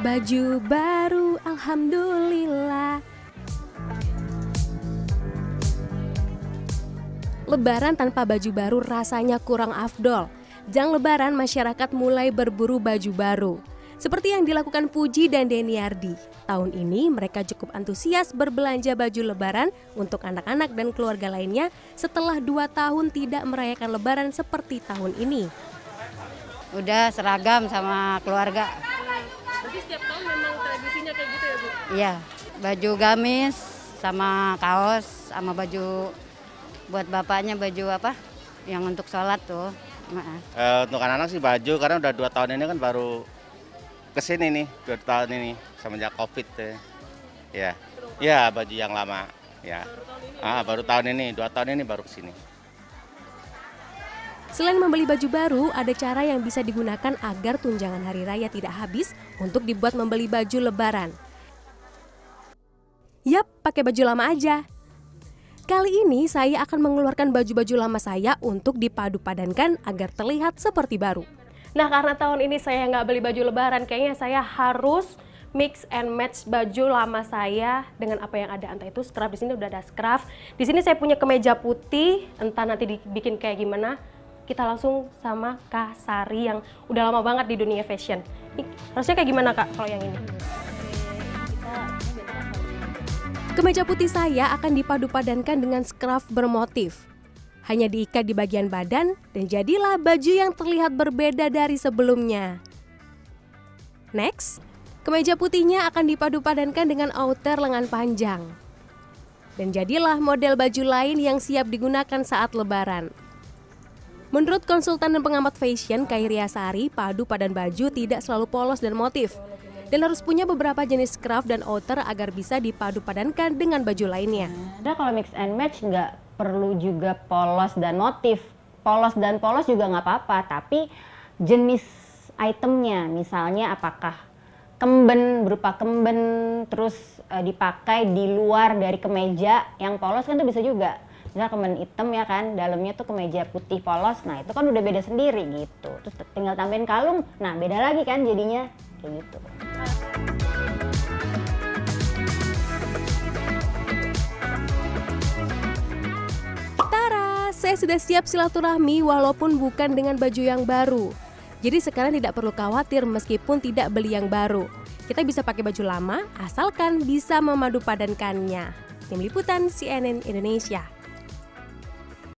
Baju baru, alhamdulillah. Lebaran tanpa baju baru rasanya kurang afdol. Jang lebaran masyarakat mulai berburu baju baru. Seperti yang dilakukan Puji dan Deniardi. Tahun ini mereka cukup antusias berbelanja baju lebaran untuk anak-anak dan keluarga lainnya setelah dua tahun tidak merayakan lebaran seperti tahun ini. Udah seragam sama keluarga. Jadi setiap tahun memang tradisinya kayak gitu ya Bu? Iya, baju gamis sama kaos sama baju buat bapaknya baju apa yang untuk sholat tuh. Maaf. Eh, untuk anak-anak sih baju karena udah dua tahun ini kan baru ke sini nih dua tahun ini semenjak covid tuh. Ya, ya baju yang lama. Ya, ah baru tahun ini dua tahun ini baru ke sini. Selain membeli baju baru, ada cara yang bisa digunakan agar tunjangan hari raya tidak habis untuk dibuat membeli baju lebaran. Yap, pakai baju lama aja. Kali ini saya akan mengeluarkan baju-baju lama saya untuk dipadu-padankan agar terlihat seperti baru. Nah karena tahun ini saya nggak beli baju lebaran, kayaknya saya harus mix and match baju lama saya dengan apa yang ada. Entah itu scrap, di sini udah ada scrap. Di sini saya punya kemeja putih, entah nanti dibikin kayak gimana. Kita langsung sama Kak Sari yang udah lama banget di dunia fashion. Ini, harusnya kayak gimana Kak kalau yang ini? Kemeja putih saya akan dipadu-padankan dengan scarf bermotif. Hanya diikat di bagian badan dan jadilah baju yang terlihat berbeda dari sebelumnya. Next, kemeja putihnya akan dipadu-padankan dengan outer lengan panjang. Dan jadilah model baju lain yang siap digunakan saat lebaran. Menurut konsultan dan pengamat fashion Kairia Sari, padu padan baju tidak selalu polos dan motif dan harus punya beberapa jenis scarf dan outer agar bisa dipadu padankan dengan baju lainnya. Ada kalau mix and match nggak perlu juga polos dan motif. Polos dan polos juga nggak apa-apa, tapi jenis itemnya, misalnya apakah kemben berupa kemben terus e, dipakai di luar dari kemeja yang polos kan itu bisa juga. Misal kemben hitam ya kan, dalamnya tuh kemeja putih polos, nah itu kan udah beda sendiri gitu. Terus tinggal tambahin kalung, nah beda lagi kan jadinya kayak gitu. Tara, saya sudah siap silaturahmi walaupun bukan dengan baju yang baru. Jadi sekarang tidak perlu khawatir meskipun tidak beli yang baru. Kita bisa pakai baju lama asalkan bisa memadu padankannya. Tim Liputan CNN Indonesia.